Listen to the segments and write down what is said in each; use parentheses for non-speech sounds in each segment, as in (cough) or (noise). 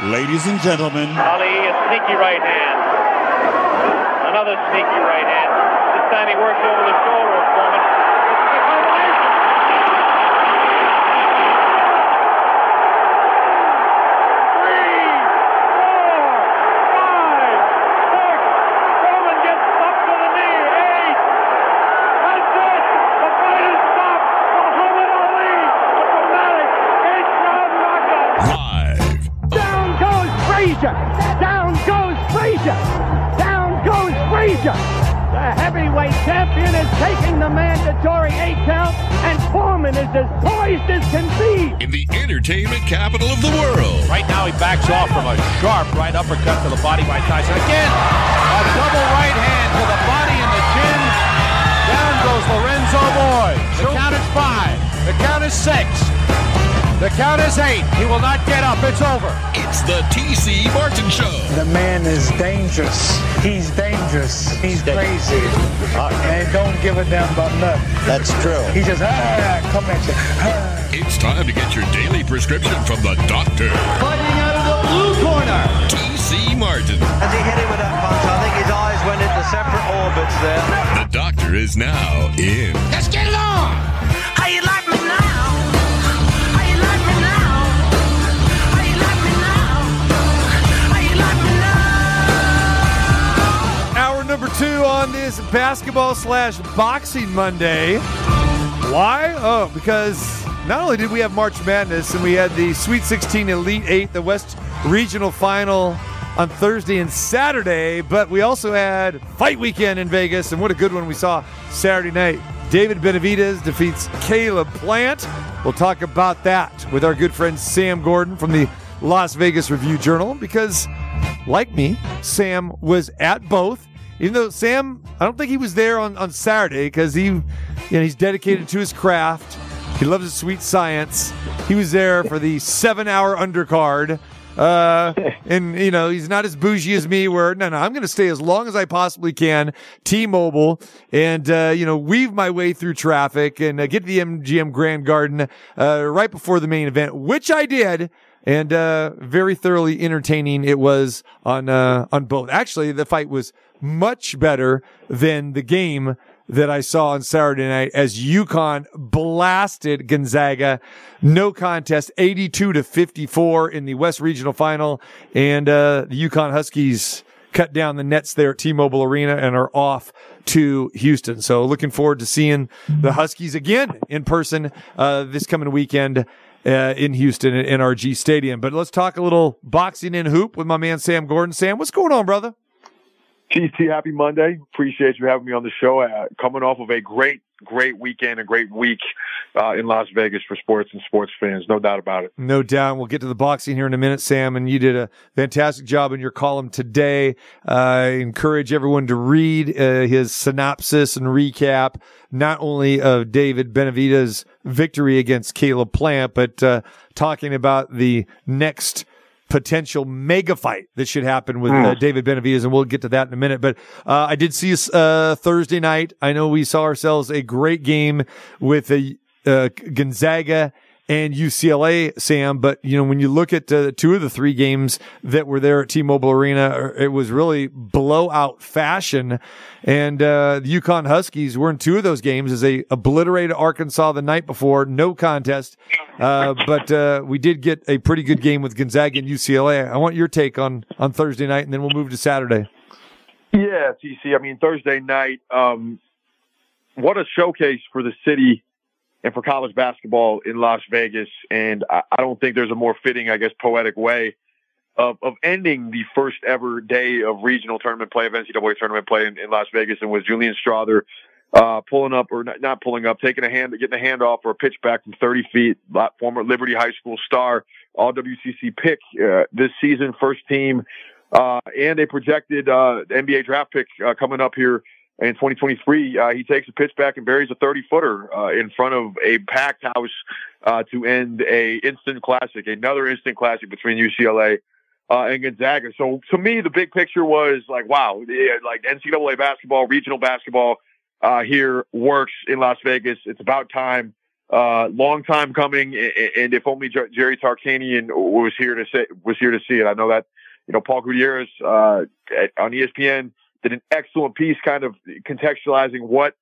Ladies and gentlemen. Ali, a sneaky right hand. Another sneaky right hand. This time he works over the shoulder of Foreman. Frazier. Down goes Frazier. The heavyweight champion is taking the mandatory eight count, and Foreman is as poised as can be. In the entertainment capital of the world. Right now, he backs off from a sharp right uppercut to the body by Tyson. Again, a double right hand to the body and the chin. Down goes Lorenzo Boyd. The count is five. The count is six. The count is eight. He will not get up. It's over. It's the TC Martin Show. The man is dangerous. He's dangerous. He's crazy. Uh, and don't give a damn about nothing. That's true. He just, ah, come at you. Ah. It's time to get your daily prescription from the doctor. Fighting out of the blue corner. TC Martin. As he hit him with that punch, I think his eyes went into separate orbits there. The doctor is now in. Let's get it on. How you like number two on this basketball slash boxing Monday. Why? Oh, because not only did we have March Madness and we had the Sweet 16 Elite Eight, the West Regional Final on Thursday and Saturday, but we also had Fight Weekend in Vegas, and what a good one we saw Saturday night. David Benavidez defeats Caleb Plant. We'll talk about that with our good friend Sam Gordon from the Las Vegas Review Journal because, like me, Sam was at both even though Sam, I don't think he was there on, on Saturday because he, you know, he's dedicated to his craft. He loves his sweet science. He was there for the seven hour undercard. Uh, and you know, he's not as bougie as me where, no, no, I'm going to stay as long as I possibly can, T-Mobile and, uh, you know, weave my way through traffic and uh, get to the MGM Grand Garden, uh, right before the main event, which I did and uh, very thoroughly entertaining it was on uh, on both. Actually, the fight was much better than the game that I saw on Saturday night as UConn blasted Gonzaga. No contest, 82 to 54 in the West Regional Final. And, uh, the UConn Huskies cut down the nets there at T-Mobile Arena and are off to Houston. So looking forward to seeing the Huskies again in person, uh, this coming weekend. Uh, in Houston at NRG Stadium. But let's talk a little boxing and hoop with my man Sam Gordon. Sam, what's going on, brother? TC, happy Monday. Appreciate you having me on the show. Uh, coming off of a great, great weekend, a great week uh, in Las Vegas for sports and sports fans. No doubt about it. No doubt. We'll get to the boxing here in a minute, Sam. And you did a fantastic job in your column today. Uh, I encourage everyone to read uh, his synopsis and recap, not only of David Benavidez' victory against Caleb Plant, but uh, talking about the next – potential mega fight that should happen with uh, hmm. David Benavidez, and we'll get to that in a minute. But uh, I did see uh, Thursday night. I know we saw ourselves a great game with a uh, Gonzaga and UCLA, Sam. But you know, when you look at uh, two of the three games that were there at T-Mobile Arena, uh, it was really blowout fashion. And uh, the UConn Huskies were in two of those games as they obliterated Arkansas the night before, no contest. Uh, but uh, we did get a pretty good game with Gonzaga and UCLA. I want your take on on Thursday night, and then we'll move to Saturday. Yeah, TC. I mean, Thursday night. Um, what a showcase for the city and for college basketball in Las Vegas. And I, I don't think there's a more fitting, I guess, poetic way of, of ending the first ever day of regional tournament play, of NCAA tournament play in, in Las Vegas, and was Julian Strawther uh, pulling up or not, not, pulling up, taking a hand, getting a handoff or a pitch back from 30 feet, former Liberty High School star, all WCC pick uh, this season, first team, uh, and a projected uh, NBA draft pick uh, coming up here in 2023, uh, he takes a pitch back and buries a 30 footer uh, in front of a packed house uh, to end a instant classic, another instant classic between UCLA uh, and Gonzaga. So to me, the big picture was like, wow, like NCAA basketball, regional basketball uh, here works in Las Vegas. It's about time. Uh, long time coming, and if only Jerry Tarkanian was here to say was here to see it. I know that you know Paul Gutierrez uh, on ESPN did an excellent piece, kind of contextualizing what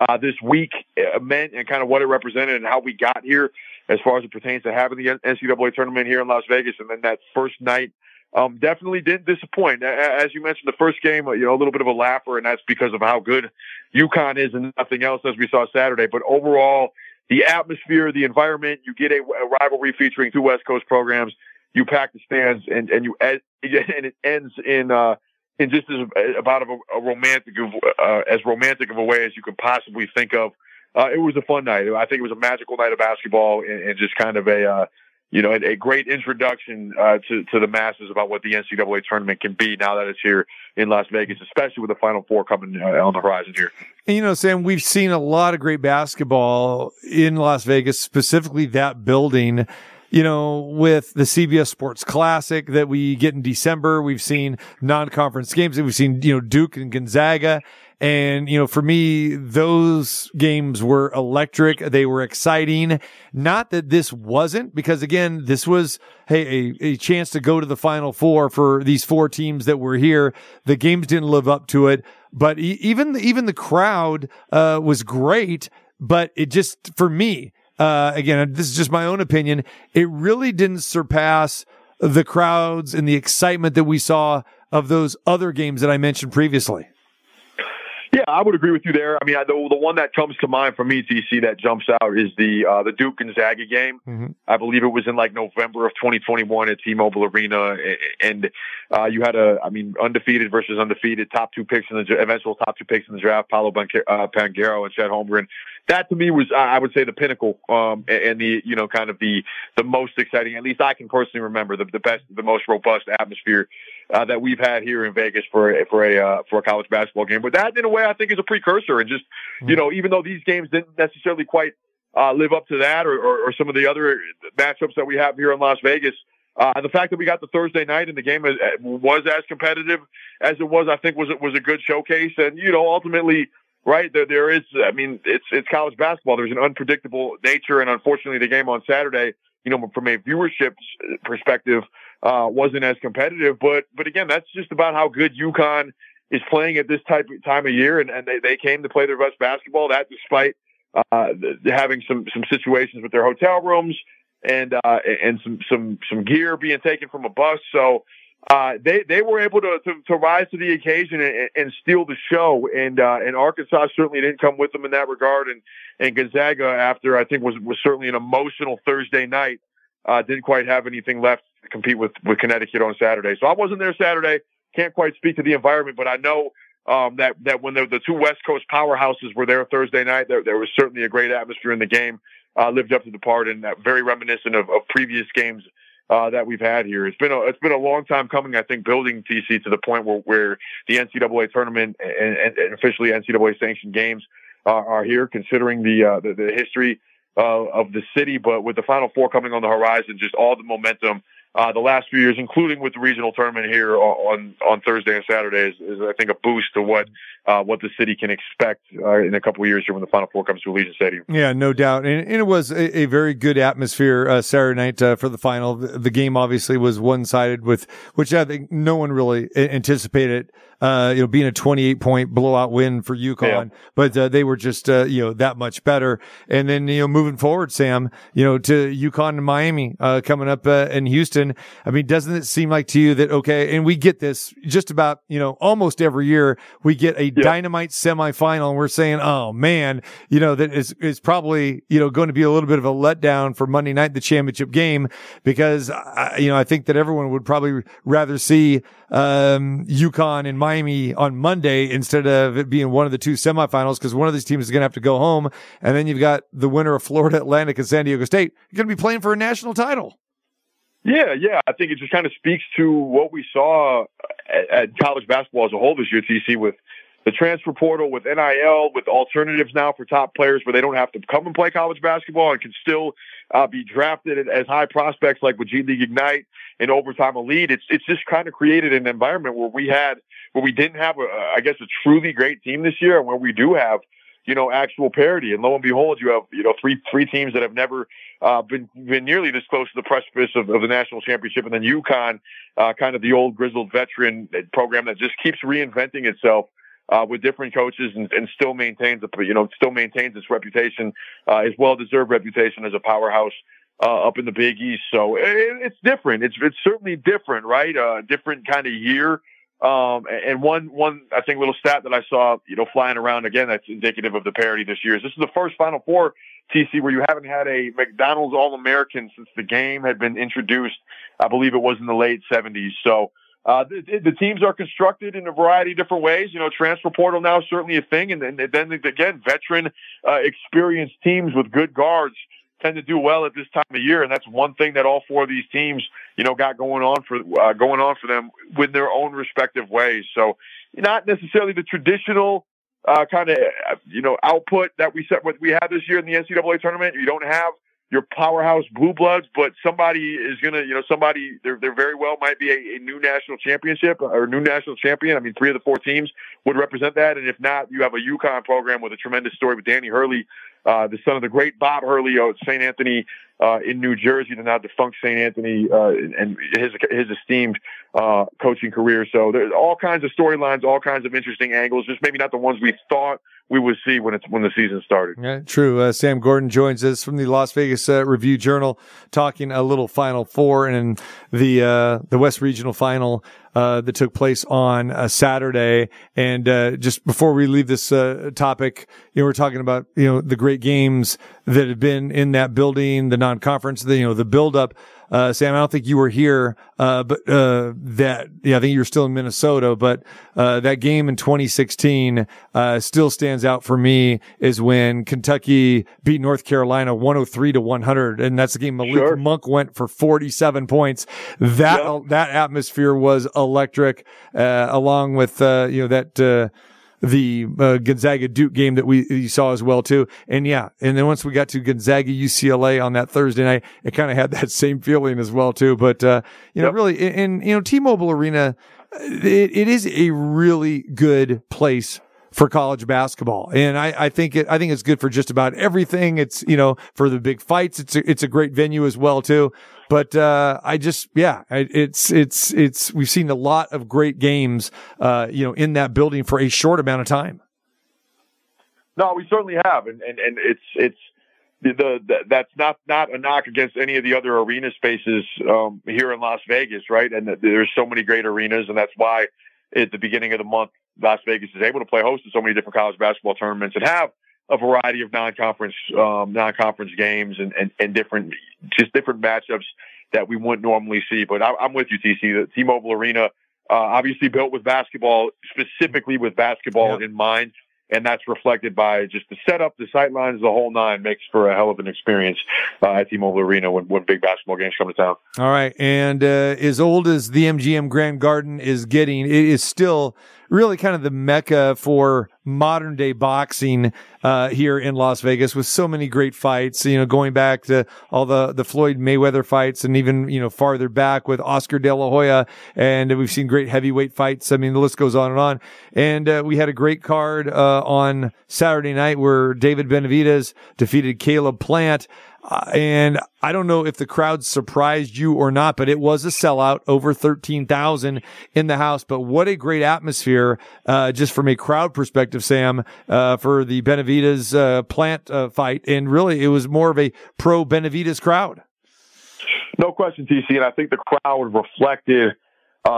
uh, this week uh, meant and kind of what it represented and how we got here as far as it pertains to having the NCAA tournament here in Las Vegas. And then that first night um, definitely didn't disappoint. As you mentioned, the first game, you know, a little bit of a laugher, and that's because of how good UConn is and nothing else as we saw Saturday. But overall, the atmosphere, the environment, you get a, a rivalry featuring two West Coast programs. You pack the stands and, and you, (laughs) and it ends in, uh, in just as about a, a romantic of, uh, as romantic of a way as you could possibly think of. Uh, it was a fun night. I think it was a magical night of basketball and, and just kind of a, uh, you know, a, a great introduction uh, to to the masses about what the NCAA tournament can be now that it's here in Las Vegas, especially with the Final Four coming uh, on the horizon here. And, you know, Sam, we've seen a lot of great basketball in Las Vegas, specifically that building you know, with the CBS Sports Classic that we get in December, we've seen non-conference games that we've seen, you know, Duke and Gonzaga. And, you know, for me, those games were electric. They were exciting. Not that this wasn't, because again, this was, hey, a, a chance to go to the final four for these four teams that were here. The games didn't live up to it, but even, even the crowd, uh, was great. But it just, for me, uh, again, this is just my own opinion. It really didn't surpass the crowds and the excitement that we saw of those other games that I mentioned previously. Yeah, I would agree with you there. I mean, the, the one that comes to mind for me, TC, that jumps out is the uh, the Duke Gonzaga game. Mm-hmm. I believe it was in like November of 2021 at T-Mobile Arena, and uh, you had a, I mean, undefeated versus undefeated, top two picks in the eventual top two picks in the draft, Paolo uh, Banchero and Chet Holmgren that to me was I would say the pinnacle um, and the you know kind of the the most exciting. At least I can personally remember the the best, the most robust atmosphere uh, that we've had here in Vegas for for a uh, for a college basketball game. But that in a way I think is a precursor, and just you know even though these games didn't necessarily quite uh, live up to that or, or, or some of the other matchups that we have here in Las Vegas. Uh, the fact that we got the Thursday night and the game was as competitive as it was, I think was was a good showcase. And you know, ultimately, right? There, there is, I mean, it's, it's college basketball. There's an unpredictable nature. And unfortunately, the game on Saturday, you know, from a viewership perspective, uh, wasn't as competitive. But, but again, that's just about how good UConn is playing at this type of time of year. And, and they, they came to play their best basketball. That despite, uh, having some, some situations with their hotel rooms and, uh, and some, some, some gear being taken from a bus. So, uh, they they were able to, to, to rise to the occasion and, and steal the show. And uh, and Arkansas certainly didn't come with them in that regard. And and Gonzaga, after I think was was certainly an emotional Thursday night, uh, didn't quite have anything left to compete with with Connecticut on Saturday. So I wasn't there Saturday. Can't quite speak to the environment, but I know um, that that when the, two West Coast powerhouses were there Thursday night, there there was certainly a great atmosphere in the game. Uh, lived up to the part and very reminiscent of, of previous games uh, that we've had here. It's been a it's been a long time coming. I think building TC to the point where, where the NCAA tournament and, and, and officially NCAA sanctioned games uh, are here, considering the, uh, the, the history uh, of the city. But with the Final Four coming on the horizon, just all the momentum uh, the last few years, including with the regional tournament here on on Thursday and Saturday, is, is I think a boost to what uh, what the city can expect uh, in a couple of years here when the Final Four comes to Allegiant Stadium. Yeah, no doubt, and, and it was a, a, very good atmosphere uh, Saturday night uh, for the final. The, the, game obviously was one sided, with which I think no one really anticipated. Uh, you know, being a 28 point blowout win for UConn, yeah. but they were just you know that much better. And then you know moving forward, Sam, you know to UConn and Miami coming up in Houston. I mean, doesn't it seem like to you that okay? And we get this just about you know almost every year we get a dynamite semifinal and we're saying, oh man, you know, that is, is probably, you know, going to be a little bit of a letdown for Monday night, the championship game, because, I, you know, I think that everyone would probably rather see, um, UConn and Miami on Monday instead of it being one of the two semifinals because one of these teams is going to have to go home. And then you've got the winner of Florida Atlantic and San Diego State. Going to be playing for a national title. Yeah, yeah. I think it just kind of speaks to what we saw at, at college basketball as a whole this year, TC, with the transfer portal with NIL, with alternatives now for top players where they don't have to come and play college basketball and can still uh, be drafted as high prospects like with G League Ignite and Overtime Elite. It's it's just kind of created an environment where we had where we didn't have a, I guess a truly great team this year, and where we do have you know, actual parity. And lo and behold, you have, you know, three, three teams that have never, uh, been, been nearly this close to the precipice of, of the national championship. And then UConn, uh, kind of the old grizzled veteran program that just keeps reinventing itself. Uh, with different coaches and, and still maintains a, you know, still maintains its reputation, uh, its well-deserved reputation as a powerhouse, uh, up in the Big East. So it, it's different. It's, it's certainly different, right? Uh, different kind of year. Um, and one, one, I think little stat that I saw, you know, flying around again, that's indicative of the parity this year is this is the first Final Four TC where you haven't had a McDonald's All-American since the game had been introduced. I believe it was in the late seventies. So, uh, the, the, teams are constructed in a variety of different ways. You know, transfer portal now is certainly a thing. And, and then again, veteran, uh, experienced teams with good guards tend to do well at this time of year, and that's one thing that all four of these teams, you know, got going on for uh, going on for them with their own respective ways. So, not necessarily the traditional uh, kind of you know output that we set what we had this year in the NCAA tournament. You don't have your powerhouse blue bloods, but somebody is gonna, you know, somebody they're they're very well might be a, a new national championship or new national champion. I mean, three of the four teams would represent that, and if not, you have a UConn program with a tremendous story with Danny Hurley uh, the son of the great Bob Hurley at St. Anthony uh, in New Jersey, the now defunct St. Anthony, uh, and his his esteemed uh, coaching career. So there's all kinds of storylines, all kinds of interesting angles. Just maybe not the ones we thought we would see when it's when the season started. Yeah, true. Uh, Sam Gordon joins us from the Las Vegas Review Journal, talking a little Final Four and the the West Regional Final uh, that took place on a Saturday. And uh, just before we leave this uh, topic, you know, we're talking about you know the great games that have been in that building, the non-conference, the you know the build-up. Uh, Sam, I don't think you were here, uh, but, uh, that, yeah, I think you were still in Minnesota, but, uh, that game in 2016, uh, still stands out for me is when Kentucky beat North Carolina 103 to 100. And that's the game Malik sure. Monk went for 47 points. That, yep. that atmosphere was electric, uh, along with, you know, that, the uh, Gonzaga Duke game that we you saw as well too. And yeah, and then once we got to Gonzaga UCLA on that Thursday night, it kind of had that (laughs) same feeling as well too. But uh, you know, really, and you know, T-Mobile Arena, it, it is a really good place for college basketball. And I, I think it, I think it's good for just about everything. It's, you know, for the big fights. It's a, it's a great venue as well, too. But, uh, I just, yeah, it's, it's, it's, we've seen a lot of great games, uh, you know, in that building for a short amount of time. No, we certainly have. And, and, and it's, it's, the, the, that's not not a knock against any of the other arena spaces um, here in Las Vegas, right? And there's so many great arenas, and that's why at the beginning of the month Las Vegas is able to play host to so many different college basketball tournaments and have a variety of non-conference um, non-conference games and, and, and different just different matchups that we wouldn't normally see. But I, am with you, TC. The T-Mobile Arena, uh, obviously built with basketball, specifically with basketball yeah. in mind and that's reflected by just the setup, the sight lines, the whole nine makes for a hell of an experience uh, at T-Mobile Arena when, when big basketball games come to town. All right, and uh, as old as the MGM Grand Garden is getting, it is still really kind of the mecca for modern day boxing uh, here in Las Vegas with so many great fights, you know, going back to all the, the Floyd Mayweather fights and even, you know, farther back with Oscar De La Hoya. And we've seen great heavyweight fights. I mean, the list goes on and on. And uh, we had a great card uh, on Saturday night where David Benavidez defeated Caleb Plant. Uh, and I don't know if the crowd surprised you or not, but it was a sellout over 13,000 in the house. But what a great atmosphere, uh, just from a crowd perspective, Sam, uh, for the Benavidez, uh, plant, uh, fight. And really, it was more of a pro Benavidez crowd. No question, TC. And I think the crowd reflected,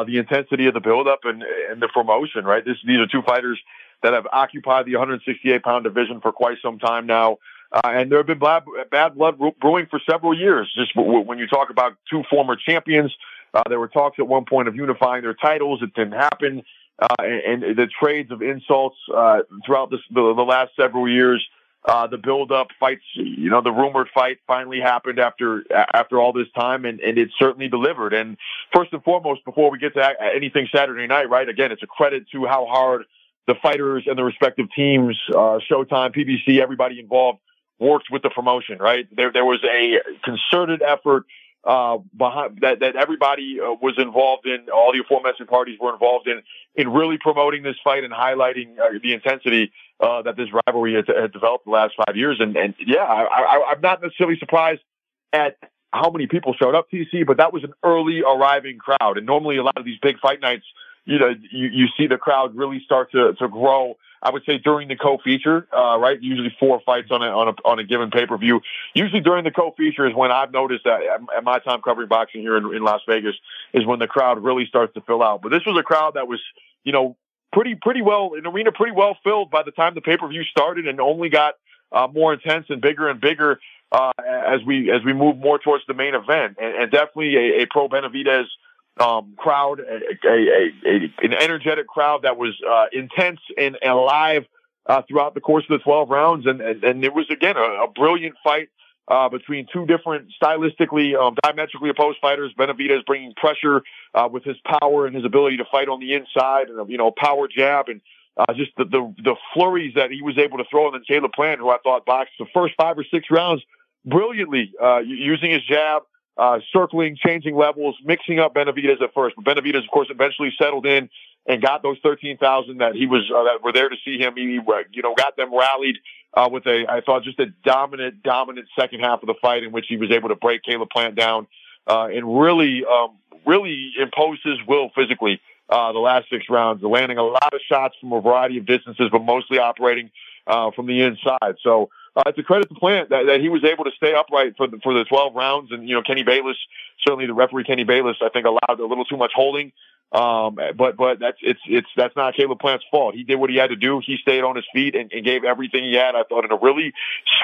the intensity of the buildup and, and the promotion, right? This, these are two fighters that have occupied the 168 pound division for quite some time now. Uh, and there have been bad, bad blood brewing for several years. Just when you talk about two former champions, uh, there were talks at one point of unifying their titles. It didn't happen. Uh, and, and, the trades of insults uh, throughout this, the, the, last several years, uh, the build-up fights, you know, the rumored fight finally happened after after all this time, and, and it certainly delivered. And first and foremost, before we get to anything Saturday night, right? Again, it's a credit to how hard the fighters and the respective teams, uh, Showtime, PBC, everybody involved worked with the promotion, right? There, there was a concerted effort uh, behind that, that everybody uh, was involved in. All the aforementioned parties were involved in, in really promoting this fight and highlighting uh, the intensity uh, that this rivalry had, had developed the last five years. And, and yeah, I, I, I'm not necessarily surprised at how many people showed up TC, but that was an early arriving crowd. And normally a lot of these big fight nights, you know, you, you see the crowd really start to, to grow. I would say during the co-feature, uh, right? Usually four fights on a, on a, on a given pay-per-view. Usually during the co-feature is when I've noticed that at my time covering boxing here in, in Las Vegas is when the crowd really starts to fill out. But this was a crowd that was, you know, pretty, pretty well, an arena pretty well filled by the time the pay-per-view started and only got, uh, more intense and bigger and bigger uh, as we as we move more towards the main event, and, and definitely a, a pro Benavidez um, crowd, a, a, a, an energetic crowd that was uh, intense and, alive uh, throughout the course of the 12 rounds, and and, and it was again a, brilliant fight. Uh, between two different stylistically um, diametrically opposed fighters, Benavidez bringing pressure uh, with his power and his ability to fight on the inside, and you know power jab, and uh, just the, the the flurries that he was able to throw. And then Caleb Plant, who I thought boxed the first five or six rounds brilliantly uh, using his jab, uh, circling, changing levels, mixing up Benavidez at first. But Benavidez, of course, eventually settled in and got those 13,000 that he was, uh, that were there to see him. He, uh, you know, got them rallied, uh, with a, I thought just a dominant, dominant second half of the fight in which he was able to break Caleb Plant down, uh, and really, um, really impose his will physically, uh, the last six rounds, landing a lot of shots from a variety of distances, but mostly operating, uh, from the inside. So, uh, it's a credit to Plant that, that he was able to stay upright for the, for the 12 rounds. And, you know, Kenny Bayless, certainly the referee Kenny Bayless, I think allowed a little too much holding. Um, but, but that's, it's, it's, that's not Caleb Plant's fault. He did what he had to do. He stayed on his feet and, and gave everything he had. I thought in a really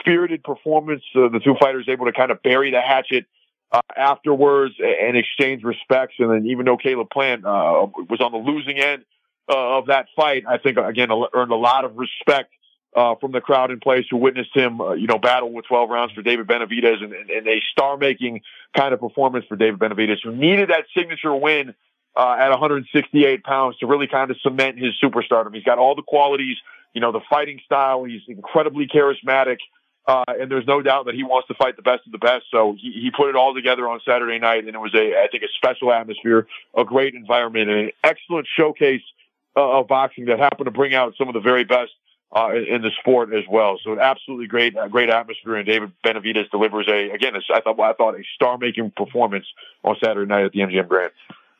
spirited performance, uh, the two fighters able to kind of bury the hatchet. Uh, afterwards and exchange respects. And then even though Caleb Plant, uh, was on the losing end, uh, of that fight, I think again earned a lot of respect uh, from the crowd in place who witnessed him, uh, you know, battle with 12 rounds for David Benavidez and, and, and a star-making kind of performance for David Benavidez, who needed that signature win uh, at 168 pounds to really kind of cement his superstardom. He's got all the qualities, you know, the fighting style. He's incredibly charismatic. Uh, and there's no doubt that he wants to fight the best of the best. So he, he put it all together on Saturday night, and it was a, I think, a special atmosphere, a great environment, and an excellent showcase uh, of boxing that happened to bring out some of the very best uh, in the sport as well. So absolutely great, uh, great atmosphere. And David Benavidez delivers a again, I thought I thought a star making performance on Saturday night at the MGM Grand.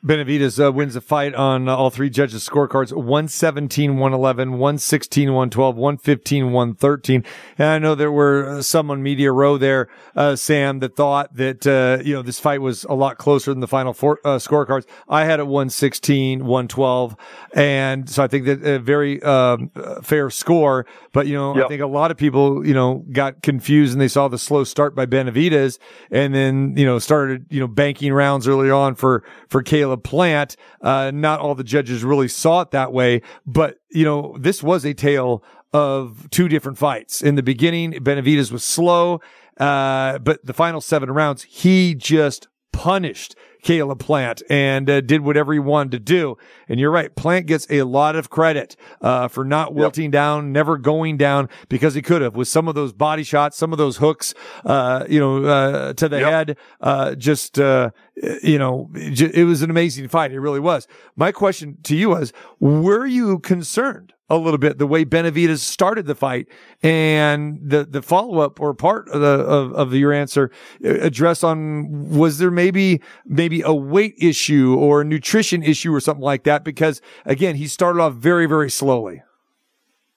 Benavidez uh, wins the fight on uh, all three judges' scorecards 117, 111, 116, 112, 115, 113. And I know there were uh, some on Media Row there, uh, Sam, that thought that, uh, you know, this fight was a lot closer than the final four uh, scorecards. I had it 116, 112. And so I think that a very um, fair score. But, you know, yep. I think a lot of people, you know, got confused and they saw the slow start by Benavidez and then, you know, started, you know, banking rounds early on for, for Caleb Caleb Plant. Uh, not all the judges really saw it that way, but you know, this was a tale of two different fights. In the beginning, Benavidez was slow, uh, but the final seven rounds, he just punished Caleb Plant and uh, did whatever he wanted to do. And you're right. Plant gets a lot of credit, uh, for not wilting yep. down, never going down because he could have with some of those body shots, some of those hooks, uh, you know, uh, to the yep. head, uh, just, uh, you know, it was an amazing fight. It really was. My question to you was, were you concerned a little bit the way Benavidez started the fight and the, the follow up or part of the, of, of your answer uh, address on was there maybe, maybe a weight issue or a nutrition issue or something like that? Because again, he started off very, very slowly.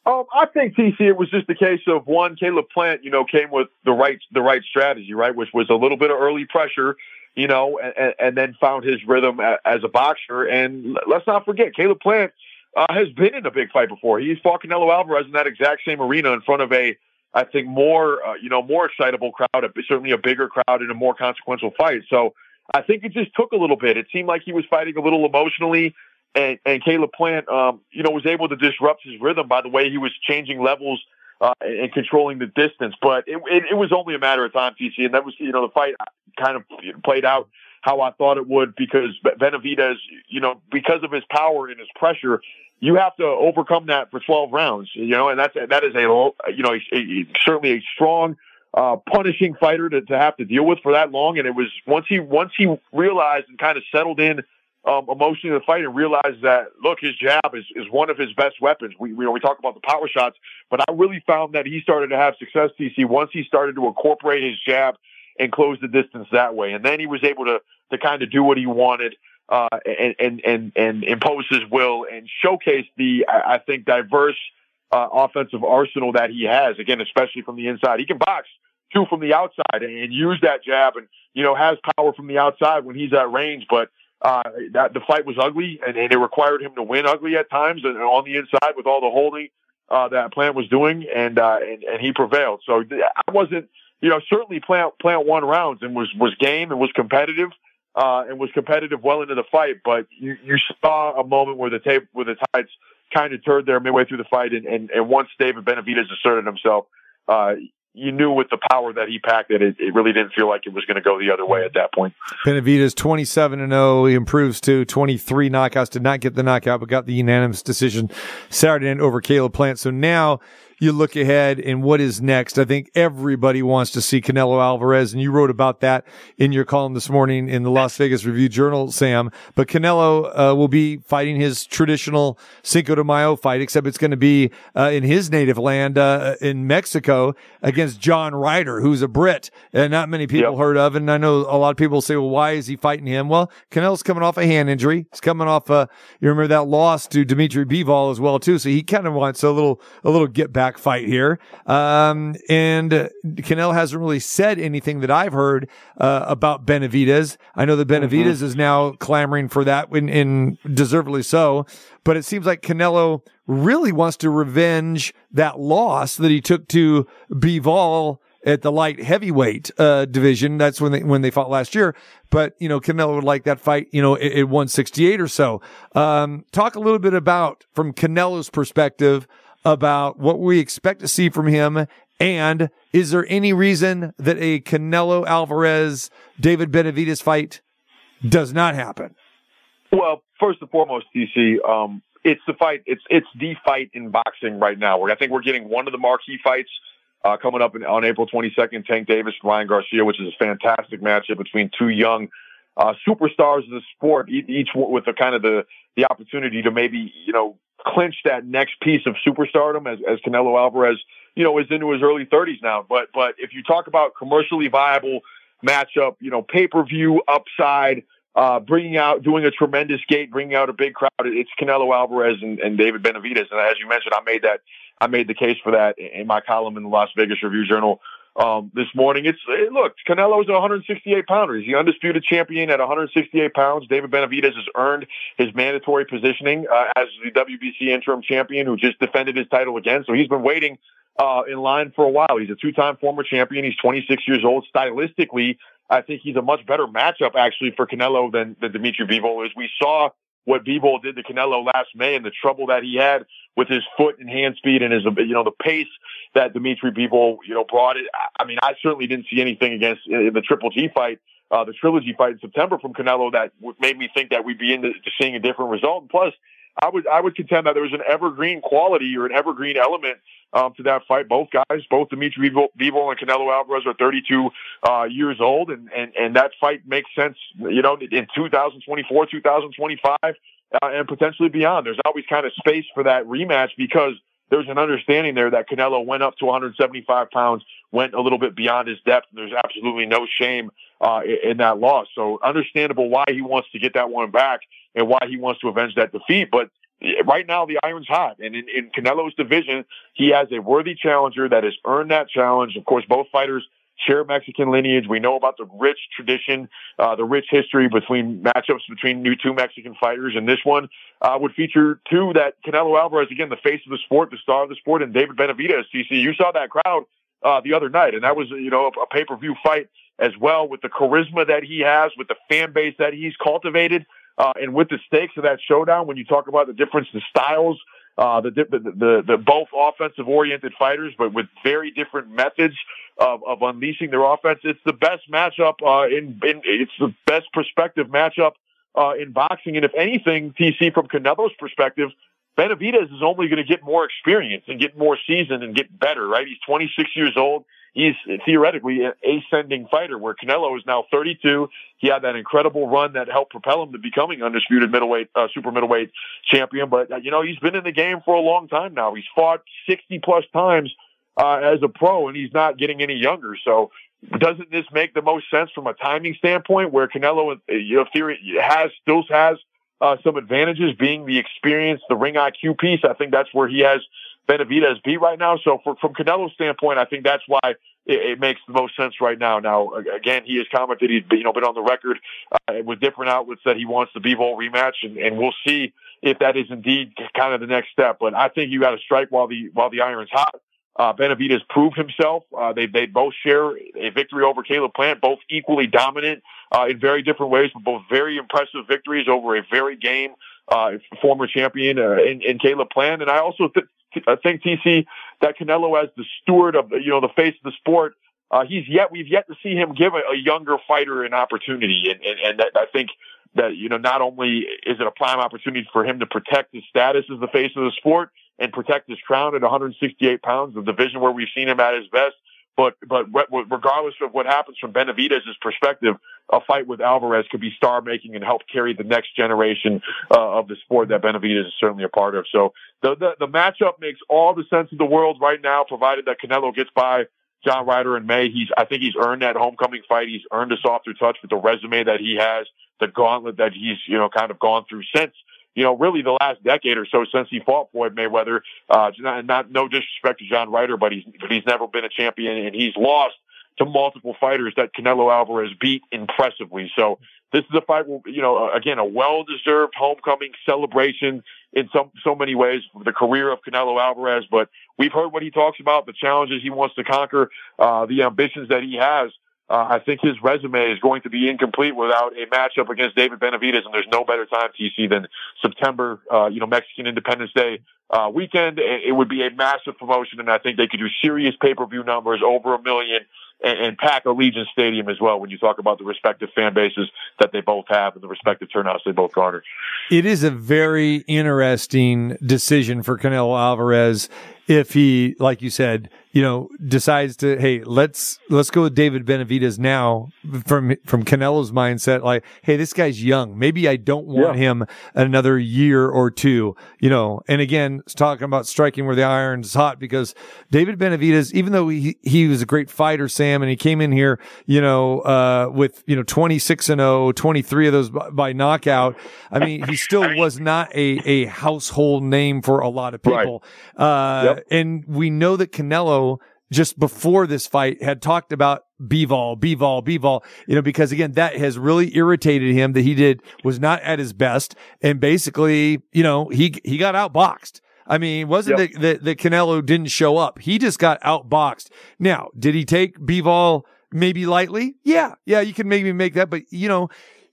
Um, I think TC, it was just a case of one, Caleb Plant, you know, came with the right, the right strategy, right? Which was a little bit of early pressure, you know, and, and then found his rhythm as a boxer. And let's not forget, Caleb Plant, uh, has been in a big fight before. He's fought Canelo Alvarez in that exact same arena in front of a, I think, more, uh, you know, more excitable crowd, certainly a bigger crowd in a more consequential fight. So I think it just took a little bit. It seemed like he was fighting a little emotionally. And, and Caleb Plant, um, you know, was able to disrupt his rhythm by the way he was changing levels uh, and controlling the distance. But it, it, it was only a matter of time, TC, and that was, you know, the fight kind of played out how I thought it would because Benavidez, you know, because of his power and his pressure, you have to overcome that for 12 rounds, you know, and that's, that is a, you know, a, a, certainly a strong, uh, punishing fighter to, to have to deal with for that long. And it was once he, once he realized and kind of settled in um, emotionally in the fight and realized that look, his jab is, is one of his best weapons. We you know we talk about the power shots, but I really found that he started to have success. TC once he started to incorporate his jab and close the distance that way, and then he was able to to kind of do what he wanted. Uh, and, and, and, and impose his will and showcase the, I think, diverse, uh, offensive arsenal that he has. Again, especially from the inside. He can box too from the outside and use that jab and, you know, has power from the outside when he's at range. But, uh, that the fight was ugly and, and it required him to win ugly at times and on the inside with all the holding, uh, that Plant was doing. And, uh, and, and he prevailed. So I wasn't, you know, certainly Plant, Plant won rounds and was, was game and was competitive uh, and was competitive well into the fight. But you, you saw a moment where the tape, where the tides kind of turned there midway through the fight, and, and, and once David Benavidez asserted himself, uh, you knew with the power that he packed that it, it really didn't feel like it was going to go the other way at that point. Benavidez 27 and 0. He improves to 23 knockouts. Did not get the knockout, but got the unanimous decision Saturday night over Caleb Plant. So now you look ahead and what is next. I think everybody wants to see Canelo Alvarez, and you wrote about that in your column this morning in the Las Vegas Review Journal, Sam. But Canelo uh, will be fighting his traditional Cinco de Mayo fight, except it's going to be uh, in his native land uh, in Mexico against John Ryder, who's a Brit, and not many people Yep. heard of. And I know a lot of people say, well, why is he fighting him? Well, Canelo's coming off a hand injury. He's coming off, uh, you remember that loss to Dimitri Bivol as well, too. So he kind of wants a little, a little get back fight here. Um, and Canelo hasn't really said anything that I've heard, uh, about Benavidez. I know that Benavidez is now clamoring for that and, and deservedly so, but it seems like Canelo really wants to revenge that loss that he took to Bivol at the light heavyweight uh, division. That's when they when they fought last year. But you know, Canelo would like that fight. You know, at, at 168 or so. Um, talk a little bit about from Canelo's perspective about what we expect to see from him. And is there any reason that a Canelo Alvarez David Benavidez fight does not happen? Well, first and foremost, TC, um, it's the fight. It's it's the fight in boxing right now. I think we're getting one of the marquee fights uh, coming up in, on April 22nd. Tank Davis, Ryan Garcia, which is a fantastic matchup between two young uh, superstars of the sport, each with the kind of the the opportunity to maybe you know clinch that next piece of superstardom as as Canelo Alvarez, you know, is into his early 30s now. But but if you talk about commercially viable matchup, you know, pay per view upside uh, bringing out, doing a tremendous gate, bringing out a big crowd. It's Canelo Alvarez and, and David Benavidez. And as you mentioned, I made that, I made the case for that in my column in the Las Vegas Review Journal. Um, this morning, it's hey, look. Canelo's a 168 pounder. He's the undisputed champion at 168 pounds. David Benavidez has earned his mandatory positioning uh, as the WBC interim champion, who just defended his title again. So he's been waiting uh, in line for a while. He's a two-time former champion. He's 26 years old. Stylistically, I think he's a much better matchup actually for Canelo than, than Dimitri Bivol is. We saw what Bivol did to Canelo last May and the trouble that he had with his foot and hand speed and his, you know, the pace that Dimitri Bivol, you know, brought it. I mean, I certainly didn't see anything against in the Triple G fight, uh, the trilogy fight in September from Canelo that made me think that we'd be into seeing a different result. And plus, I would I would contend that there was an evergreen quality or an evergreen element um, to that fight. Both guys, both Dimitri Bivol, and Canelo Alvarez, are 32 uh, years old, and, and and that fight makes sense. You know, in 2024, 2025, uh, and potentially beyond. There's always kind of space for that rematch because there's an understanding there that Canelo went up to 175 pounds, went a little bit beyond his depth. And there's absolutely no shame uh, in that loss. So understandable why he wants to get that one back and why he wants to avenge that defeat. But right now the iron's hot. And in, in Canelo's division, he has a worthy challenger that has earned that challenge. Of course, both fighters share Mexican lineage. We know about the rich tradition, uh, the rich history between matchups between new two Mexican fighters. And this one uh, would feature two that Canelo Alvarez, again, the face of the sport, the star of the sport, and David Benavidez. TC, you saw that crowd uh, the other night, and that was, you know, a, a pay-per-view fight as well with the charisma that he has, with the fan base that he's cultivated. Uh, and with the stakes of that showdown, when you talk about the difference, the styles, uh, the, the, the, the both offensive oriented fighters, but with very different methods of, of unleashing their offense. It's the best matchup, uh, in, in, it's the best perspective matchup, uh, in boxing. And if anything, TC from Canelo's perspective, Benavidez is only going to get more experience and get more seasoned and get better, right? He's 26 years old. He's theoretically an ascending fighter where Canelo is now 32. He had that incredible run that helped propel him to becoming undisputed middleweight, uh, super middleweight champion. But, uh, you know, he's been in the game for a long time now. He's fought 60 plus times, uh, as a pro and he's not getting any younger. So doesn't this make the most sense from a timing standpoint where Canelo, uh, you know, theory has, still has, uh, some advantages being the experience, the ring IQ piece. I think that's where he has Benavidez beat right now. So for, from Canelo's standpoint, I think that's why it, it, makes the most sense right now. Now, again, he has commented he's you know been on the record uh, with different outlets that he wants the Bivol rematch, and, and we'll see if that is indeed kind of the next step. But I think you got to strike while the while the iron's hot. Uh, Benavidez proved himself. Uh, they they both share a victory over Caleb Plant, both equally dominant uh, in very different ways, but both very impressive victories over a very game uh, former champion uh, in, in Caleb Plant. And I also th- I think TC that Canelo as the steward of you know the face of the sport. Uh, he's yet we've yet to see him give a, a younger fighter an opportunity, and and, and that, I think that you know not only is it a prime opportunity for him to protect his status as the face of the sport and protect his crown at 168 pounds, the division where we've seen him at his best, but but regardless of what happens from Benavidez's perspective, a fight with Alvarez could be star making and help carry the next generation uh, of the sport that Benavidez is certainly a part of. So the, the the matchup makes all the sense in the world right now, provided that Canelo gets by John Ryder in May. He's I think he's earned that homecoming fight. He's earned a softer touch with the resume that he has, the gauntlet that he's you know kind of gone through since you know, really the last decade or so since he fought Floyd Mayweather. Uh, not, not no disrespect to John Ryder, but he's but he's never been a champion, and he's lost to multiple fighters that Canelo Alvarez beat impressively. So this is a fight, you know, again, a well-deserved homecoming celebration in some so many ways for the career of Canelo Alvarez. But we've heard what he talks about, the challenges he wants to conquer, uh, the ambitions that he has uh, I think his resume is going to be incomplete without a matchup against David Benavidez, and there's no better time, TC, than September, uh, you know, Mexican Independence Day uh, weekend. It would be a massive promotion, and I think they could do serious pay-per-view numbers, over a million, and, and pack Allegiant Stadium as well when you talk about the respective fan bases that they both have and the respective turnouts they both garner. It is a very interesting decision for Canelo Alvarez if he, like you said, you know, decides to, hey, let's let's go with David Benavidez now from from Canelo's mindset, like, hey, this guy's young. Maybe I don't want yeah. him another year or two, you know. And again, talking about striking where the iron's hot because David Benavidez, even though he he was a great fighter, Sam, and he came in here, you know, uh, with you know 26 and 0, 23 of those by, by knockout. I mean, he still (laughs) was not a a household name for a lot of people. Right. Uh, yep. And we know that Canelo just before this fight had talked about Bivol, Bivol, Bivol, you know, because again, that has really irritated him that he did was not at his best. And basically, you know, he, he got outboxed. I mean, wasn't yep. that, that, that Canelo didn't show up. He just got outboxed. Now, did he take Bivol maybe lightly? Yeah. Yeah. You can maybe make that, but you know,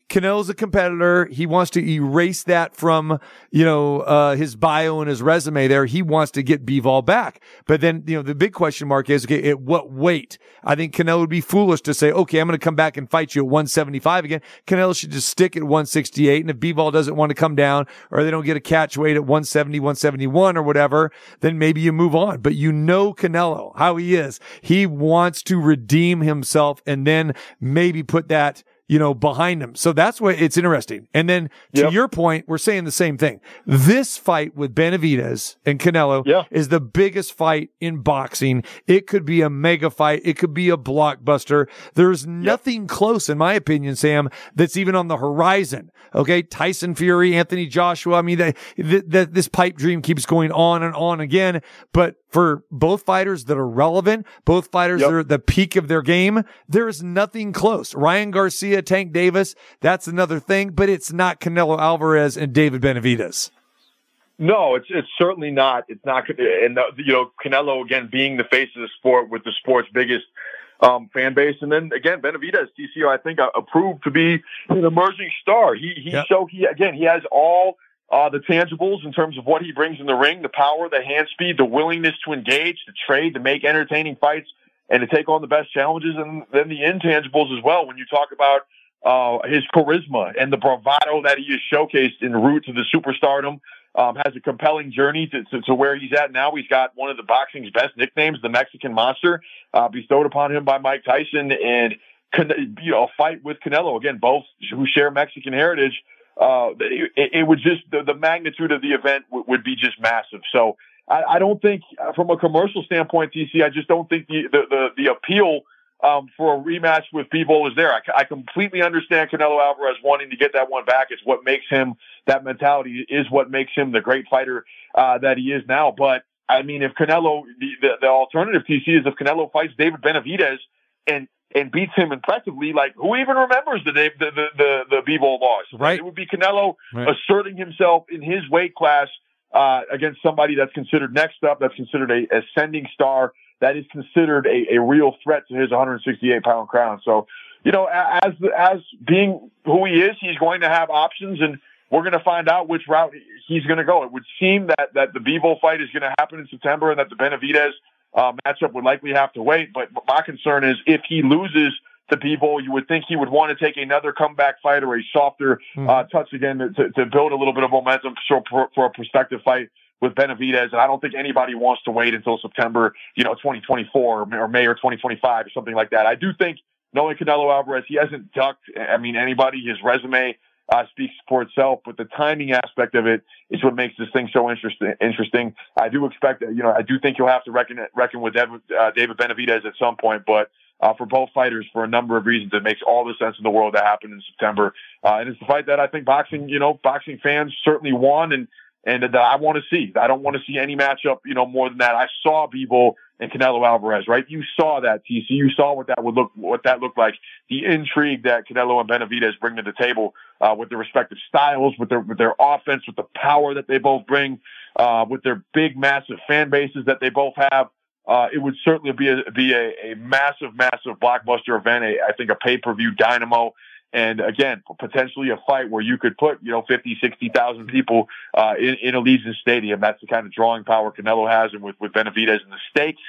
Canelo's a competitor. He wants to erase that from, you know, uh, his bio and his resume there. He wants to get Bivol back. But then, you know, the big question mark is, okay, at what weight? I think Canelo would be foolish to say, okay, I'm going to come back and fight you at 175 again. Canelo should just stick at 168. And if Bivol doesn't want to come down or they don't get a catch weight at 170, 171 or whatever, then maybe you move on. But you know Canelo, how he is. He wants to redeem himself and then maybe put that you know, behind him. So that's what it's interesting. And then to yep. your point, we're saying the same thing. This fight with Benavidez and Canelo yeah. is the biggest fight in boxing. It could be a mega fight. It could be a blockbuster. There's nothing yep. close, in my opinion, Sam, that's even on the horizon. Okay. Tyson Fury, Anthony Joshua. I mean, that, that this pipe dream keeps going on and on again, but for both fighters that are relevant, both fighters yep. that are at the peak of their game, there is nothing close. Ryan Garcia, Tank Davis, that's another thing, but it's not Canelo Alvarez and David Benavidez. No, it's it's certainly not. It's not, and you know Canelo again being the face of the sport with the sport's biggest um, fan base, and then again Benavidez, TCO, I think uh, approved to be an emerging star. He he yep. showed he again he has all uh, the tangibles in terms of what he brings in the ring, the power, the hand speed, the willingness to engage, to trade, to make entertaining fights, and to take on the best challenges, and then the intangibles as well. When you talk about uh, his charisma and the bravado that he has showcased en route to the superstardom. Um, has a compelling journey to, to, to, where he's at now. He's got one of the boxing's best nicknames, the Mexican Monster, uh, bestowed upon him by Mike Tyson, and you know, a fight with Canelo again, both who share Mexican heritage. Uh, it, it, would just the, the, magnitude of the event w- would be just massive. So I, I, don't think, uh, from a commercial standpoint, TC, I just don't think the the the, the appeal um, for a rematch with Bivol is there. I, I, completely understand Canelo Alvarez wanting to get that one back. It's what makes him that mentality is what makes him the great fighter uh, that he is now. But I mean, if Canelo, the, the, the alternative TC is if Canelo fights David Benavidez and and beats him impressively, like who even remembers the the the the, the Bivol loss? Right. It would be Canelo right. asserting himself in his weight class uh, against somebody that's considered next up, that's considered a ascending star that is considered a, a real threat to his 168 pound crown. So, you know, as as being who he is, he's going to have options, and we're going to find out which route he's going to go. It would seem that that the Bivol fight is going to happen in September, and that the Benavidez uh, matchup would likely have to wait. But my concern is if he loses the people, you would think he would want to take another comeback fight or a softer mm. uh, touch again to, to build a little bit of momentum for, for, for a prospective fight with Benavidez, and I don't think anybody wants to wait until September, you know, 2024 or May or 2025 or something like that. I do think knowing Canelo Alvarez, he hasn't ducked. I mean, anybody. His resume uh, speaks for itself, but the timing aspect of it is what makes this thing so interesting. Interesting. I do expect, that you know, I do think you'll have to reckon reckon with David, uh, David Benavidez at some point, but. Uh, for both fighters, for a number of reasons, it makes all the sense in the world to happen in September. Uh, and it's the fight that I think boxing, you know, boxing fans certainly want, and and that I want to see. I don't want to see any matchup, you know, more than that. I saw Bivol and Canelo Alvarez, right? You saw that, TC. You saw what that would look, what that looked like. The intrigue that Canelo and Benavidez bring to the table, uh, with their respective styles, with their, with their offense, with the power that they both bring, uh, with their big, massive fan bases that they both have. Uh, it would certainly be a, be a, a massive, massive blockbuster event. A, I think a pay-per-view dynamo. And again, potentially a fight where you could put, you know, 50, 60,000 people, uh, in, in Allegiant Stadium. That's the kind of drawing power Canelo has. And with, with Benavidez and the stakes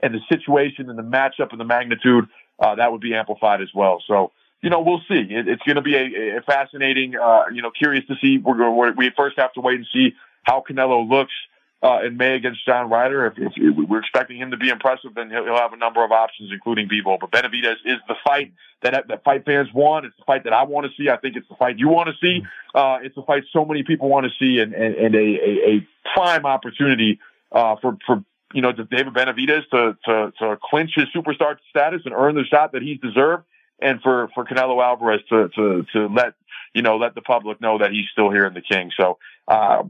and the situation and the matchup and the magnitude, uh, that would be amplified as well. So, you know, we'll see. It, it's going to be a, a fascinating, uh, you know, curious to see. We're, we're, we first have to wait and see how Canelo looks uh, in May against John Ryder. If, if, we're expecting him to be impressive, then he'll, he'll have a number of options, including Bivol. But Benavidez is the fight that that fight fans want. It's the fight that I want to see. I think it's the fight you want to see. Uh, it's the fight so many people want to see, and and, and a, a, a prime opportunity uh, for for you know David Benavidez to to to clinch his superstar status and earn the shot that he's deserved, and for for Canelo Alvarez to to to let you know let the public know that he's still here in the King. So uh,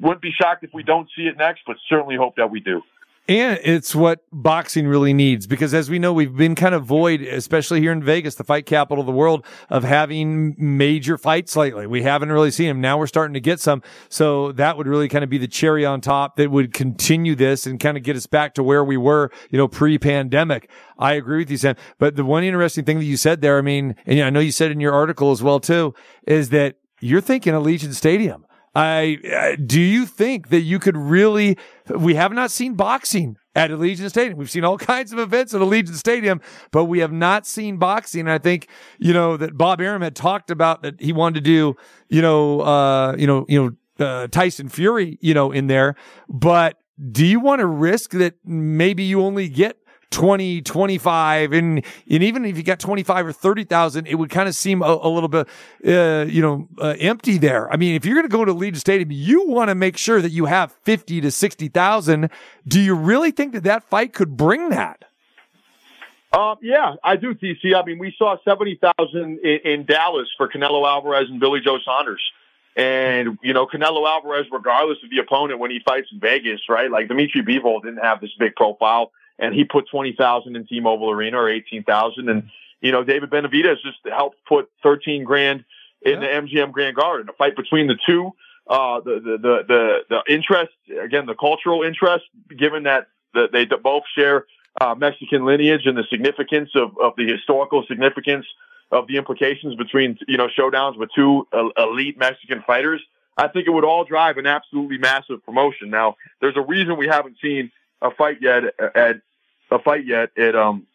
wouldn't be shocked if we don't see it next, but certainly hope that we do. And it's what boxing really needs because as we know, we've been kind of void, especially here in Vegas, the fight capital of the world, of having major fights lately. We haven't really seen them. Now we're starting to get some. So that would really kind of be the cherry on top that would continue this and kind of get us back to where we were, you know, pre pandemic. I agree with you, Sam. But the one interesting thing that you said there, I mean, and I know you said in your article as well too, is that you're thinking Allegiant Stadium. I uh, do you think that you could really? We have not seen boxing at Allegiant Stadium. We've seen all (laughs) kinds of events at Allegiant Stadium, but we have not seen boxing. And I think you know that Bob Arum had talked about that he wanted to do. You know, uh, you know, you know, uh, Tyson Fury. You know, in there, but do you want to risk that maybe you only get 20, 25, and, and even if you got 25 or 30,000, it would kind of seem a, a little bit, uh, you know, uh, empty there. I mean, if you're going to go to Allegiant Stadium, you want to make sure that you have 50 to 60,000. Do you really think that that fight could bring that? Um, yeah, I do, TC. I mean, we saw 70,000 in, in Dallas for Canelo Alvarez and Billy Joe Saunders. And, you know, Canelo Alvarez, regardless of the opponent when he fights in Vegas, right? Like Dimitri Bivol didn't have this big profile and he put 20,000 in T-Mobile Arena or 18,000. And, you know, David Benavidez just helped put 13 grand in yeah. the MGM Grand Garden. A fight between the two, uh, the, the, the, the, the interest, again, the cultural interest, given that, that they both share, uh, Mexican lineage and the significance of, of the historical significance of the implications between, you know, showdowns with two elite Mexican fighters. I think it would all drive an absolutely massive promotion. Now, there's a reason we haven't seen a fight yet at a fight yet at um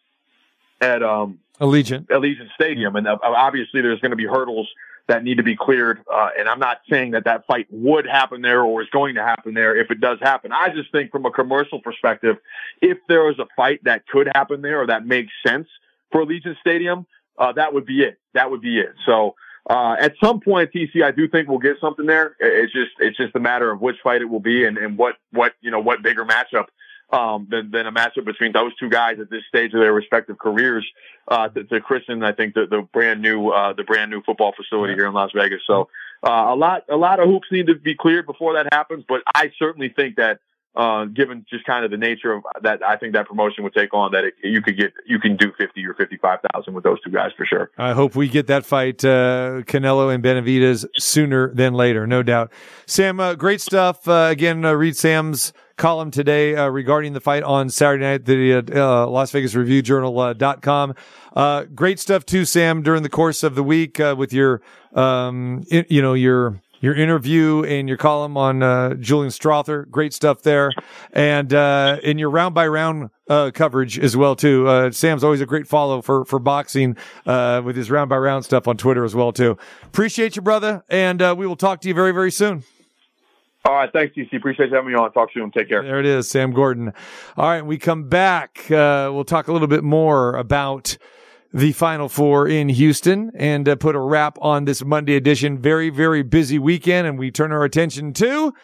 at um Allegiant. Allegiant Stadium, and uh, obviously there's going to be hurdles that need to be cleared. Uh, and I'm not saying that that fight would happen there or is going to happen there if it does happen. I just think from a commercial perspective, if there was a fight that could happen there or that makes sense for Allegiant Stadium, uh, that would be it. That would be it. So. Uh, at some point, TC, I do think we'll get something there. It's just, it's just a matter of which fight it will be and, and what, what, you know, what bigger matchup um, than, than a matchup between those two guys at this stage of their respective careers uh, to, to christen, I think, the, the brand new uh, the brand new football facility here in Las Vegas. So uh, a lot a lot of hoops need to be cleared before that happens. But I certainly think that uh, given just kind of the nature of that, I think that promotion would take on that it, you could get you can do fifty or fifty five thousand with those two guys for sure. I hope we get that fight, uh, Canelo and Benavidez, sooner than later, no doubt. Sam, uh, great stuff. Uh, again, uh, read Sam's column today uh, regarding the fight on Saturday night, the uh, Las Vegas Review Journal.com. Uh, great stuff too, Sam, during the course of the week uh, with your, um, in, you know, your your interview and your column on uh, Julian Strother. Great stuff there. And uh, in your round by round uh, coverage as well too. Uh, Sam's always a great follow for for boxing uh, with his round by round stuff on Twitter as well too. Appreciate you, brother, and uh, we will talk to you very very soon. All right, thanks, TC. Appreciate you having me on. Talk soon. Take care. There it is, Sam Gordon. All right, we come back. Uh, we'll talk a little bit more about the Final Four in Houston and uh, put a wrap on this Monday edition. Very, very busy weekend, and we turn our attention to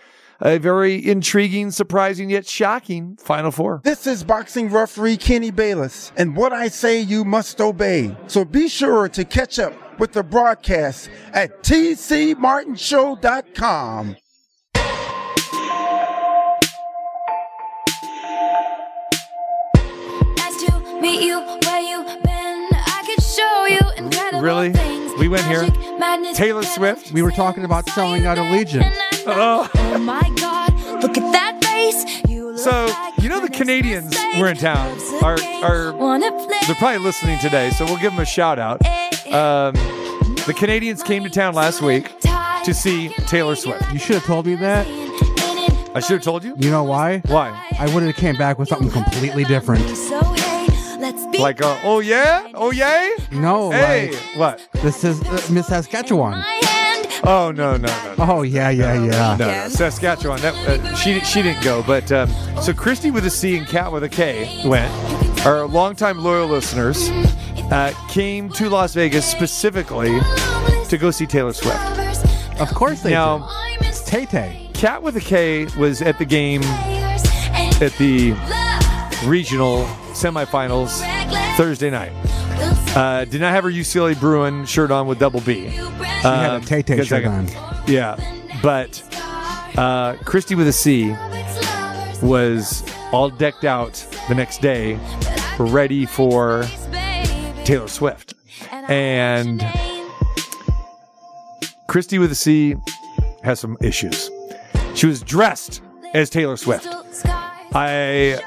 a very intriguing, surprising, yet shocking Final Four. This is boxing referee Kenny Bayless, and what I say you must obey. So be sure to catch up with the broadcast at tcmartinshow.com. meet you where you been. I could show you incredible Really? things. We went here. Magic, madness, Taylor Swift. We were talking about selling out Allegiant. (laughs) Oh. Oh my God! Look at that face. You look So like you know the Canadians mistake. were in town. Are are Wanna play? they're probably listening today, so we'll give them a shout out. Um, the Canadians came to town last week to see Taylor Swift. You should have told me that. I should have told you. You know why? Why? I would have came back with something completely different. Like, uh, oh yeah, oh yay. No, Hey, like what? this is uh, Miss Saskatchewan. Oh no, no, no. no. Oh yeah, yeah, yeah. No, no, Saskatchewan. That uh, she she didn't go, but um, so Christy with a C and Cat with a K went. Our longtime loyal listeners uh, came to Las Vegas specifically to go see Taylor Swift. Of course they Now, do. It's Tay Tay. Cat with a K was at the game at the regional semifinals Thursday night. Uh, did not have her UCLA Bruin shirt on with double B. She had a Tay Tay shirt on. Yeah, but uh, Christy with a C was all decked out the next day, ready for Taylor Swift. And Christy with a C has some issues. She was dressed as Taylor Swift. I,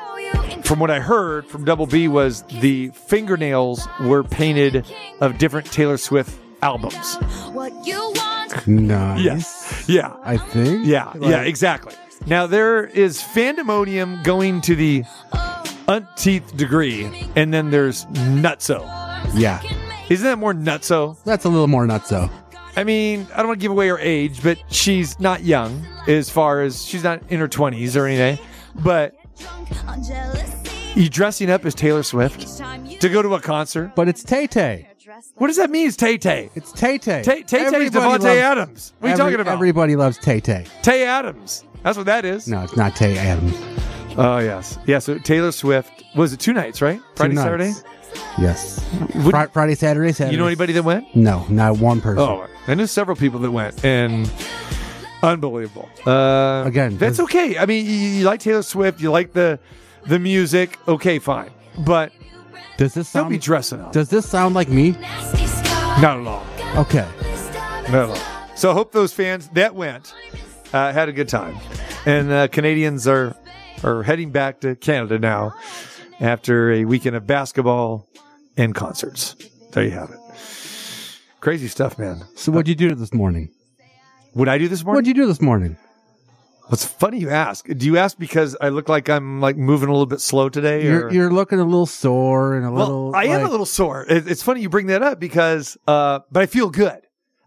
from what I heard from Double B, was the fingernails were painted of different Taylor Swift albums. What you want? Nice. Yes. Yeah. I think. Yeah, Like, yeah, exactly. Now there is fandemonium going to the umpteenth degree, and then there's nutso. Yeah. Isn't that more nutso? That's a little more nuts though. I mean, I don't want to give away her age, but she's not young as far as she's not in her twenties or anything. But I'm jealous. You dressing up as Taylor Swift to go to a concert? But it's Tay Tay. What does that mean? It's Tay Tay. It's Tay Tay. Tay Tay is Everybody Davante loves- Adams. What are you every- talking about? Everybody loves Tay Tay. Tay Adams. That's what that is. No, it's not Tay Adams. Oh yes, yeah. So Taylor Swift was it two nights, right? Friday, Two Saturday. Yes. Would- Fri- Friday, Saturday, Saturday. You know anybody that went? No, not one person. Oh, I knew several people that went, and unbelievable. Uh, Again, that's okay. I mean, you, you like Taylor Swift, you like the the music. Okay, fine, but Does this don't sound? be dressing up. Does this sound like me? Not at all. Okay. Not at all. So I hope those fans that went uh, had a good time, and uh, Canadians are are heading back to Canada now after a weekend of basketball and concerts. There you have it. Crazy stuff, man. So what'd you do this morning? Would I do this morning? What'd you do this morning? What's funny you ask? Do you ask because I look like I'm like moving a little bit slow today? You're you're looking a little sore and a little. I am a little sore. It- it's funny you bring that up because, uh, but I feel good.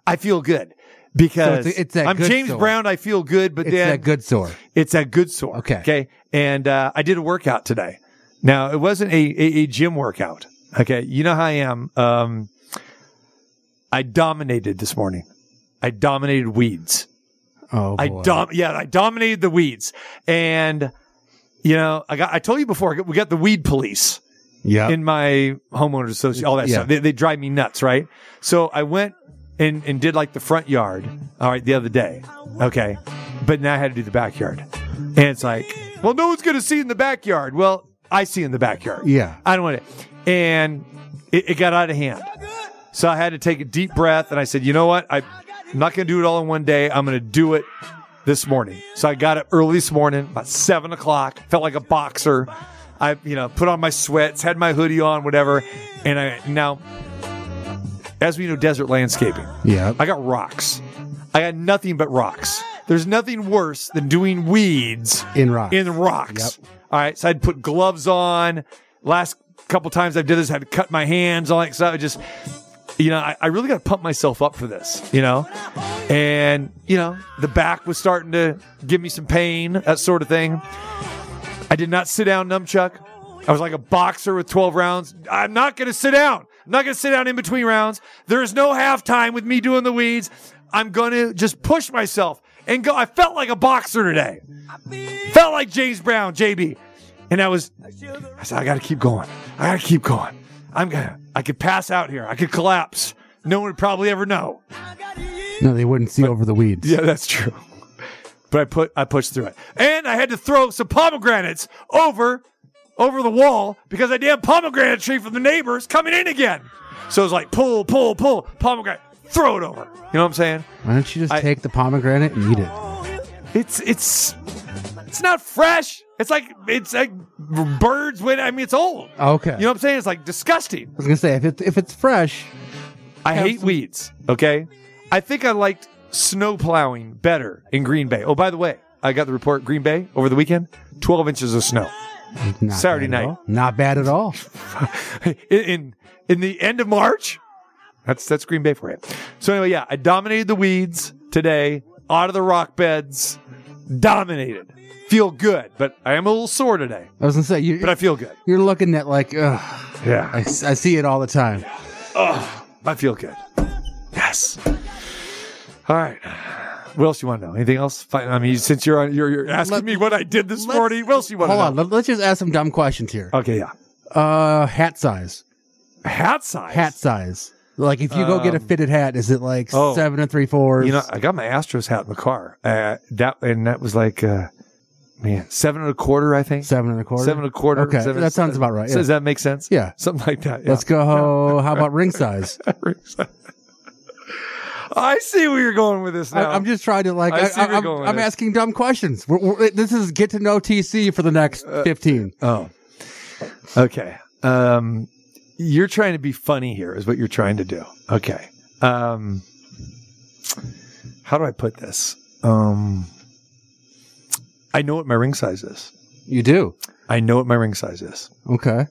I feel good because So it's a- it's that I'm James sore. Brown. I feel good, but It's then that good sore. It's that good sore. Okay. Okay. And uh, I did a workout today. Now it wasn't a, a, a gym workout. Okay. You know how I am. Um, I dominated this morning. I dominated weeds. Oh, I boy. dom yeah, I dominated the weeds. And you know, I got I told you before, we got the weed police Yeah. in my homeowners association, all that Yeah. stuff. They, they drive me nuts, right? So I went and, and did like the front yard, all right, the other day. Okay. But now I had to do the backyard. And it's like, well, no one's going to see in the backyard. Well, I see in the backyard. Yeah. I don't want it. And it, it got out of hand. So I had to take a deep breath and I said, you know what? I, I'm not going to do it all in one day. I'm going to do it this morning. So I got up early this morning, about seven o'clock, felt like a boxer. I, you know, put on my sweats, had my hoodie on, whatever. And I, now, as we know, desert landscaping, Yeah. I got rocks. I got nothing but rocks. There's nothing worse than doing weeds In rocks. in rocks. Yep. All right. So I'd put gloves on. Last couple times I did this, I had to cut my hands, all that stuff. I just, you know, I, I really got to pump myself up for this, you know? And, you know, the back was starting to give me some pain, that sort of thing. I did not sit down, Numbchuk. I was like a boxer with 12 rounds. I'm not going to sit down. I'm not going to sit down in between rounds. There is no halftime with me doing the weeds. I'm going to just push myself and go. I felt like a boxer today. Felt like James Brown, JB. And I was, I said, I got to keep going. I got to keep going. I'm going to, I could pass out here. I could collapse. No one would probably ever know. No, they wouldn't see over the weeds. Yeah, that's true. But I put I pushed through it. And I had to throw some pomegranates over over the wall because that damn pomegranate tree from the neighbors coming in again. So it was like pull, pull, pull, pomegranate, throw it over. You know what I'm saying? Why don't you just I- take the pomegranate and eat it? It's it's it's not fresh. It's like it's like birds when I mean it's old. Okay. You know what I'm saying? It's like disgusting. I was gonna say if it if it's fresh, I hate some- weeds. Okay. I think I liked snow plowing better in Green Bay. Oh, by the way, I got the report Green Bay over the weekend 12 inches of snow. not Saturday night. not bad at all. (laughs) in, in in the end of March. That's that's Green Bay for you. So anyway, yeah, I dominated the weeds today, out of the rock beds, dominated. Feel good, but I am a little sore today. I was gonna say you. But I feel good. You're looking at like, ugh, Yeah, I, I see it all the time. I feel good. Yes. All right. What else you want to know? Anything else? Fine. I mean, since you're on, you're, you're asking Let- me what I did this let's- morning. What else you want Hold to on, know? let, us just ask some dumb questions here. Okay, yeah. Uh, hat size. Hat size. Hat size. Like if you go get a Um, fitted hat, is it like oh. seven and three fourths? You know, I got my Astros hat in the car. Uh, that and that was like, uh, man, seven and a quarter, I think. seven and a quarter. Seven and a quarter. Okay, seven- that sounds about right. So yeah. Does that make sense? Yeah. something like that. Yeah. Let's go. How about (laughs) ring size? I see where you're going with this now. I, am just trying to like. I I, see where you're am going with I'm this. asking dumb questions. We're, we're, this is get to know TC for the next Uh, 15. Oh, okay. Um, you're trying to be funny here, is what you're trying to do. Okay. Um, how do I put this? Um, I know what my ring size is. You do. I know what my ring size is. Okay.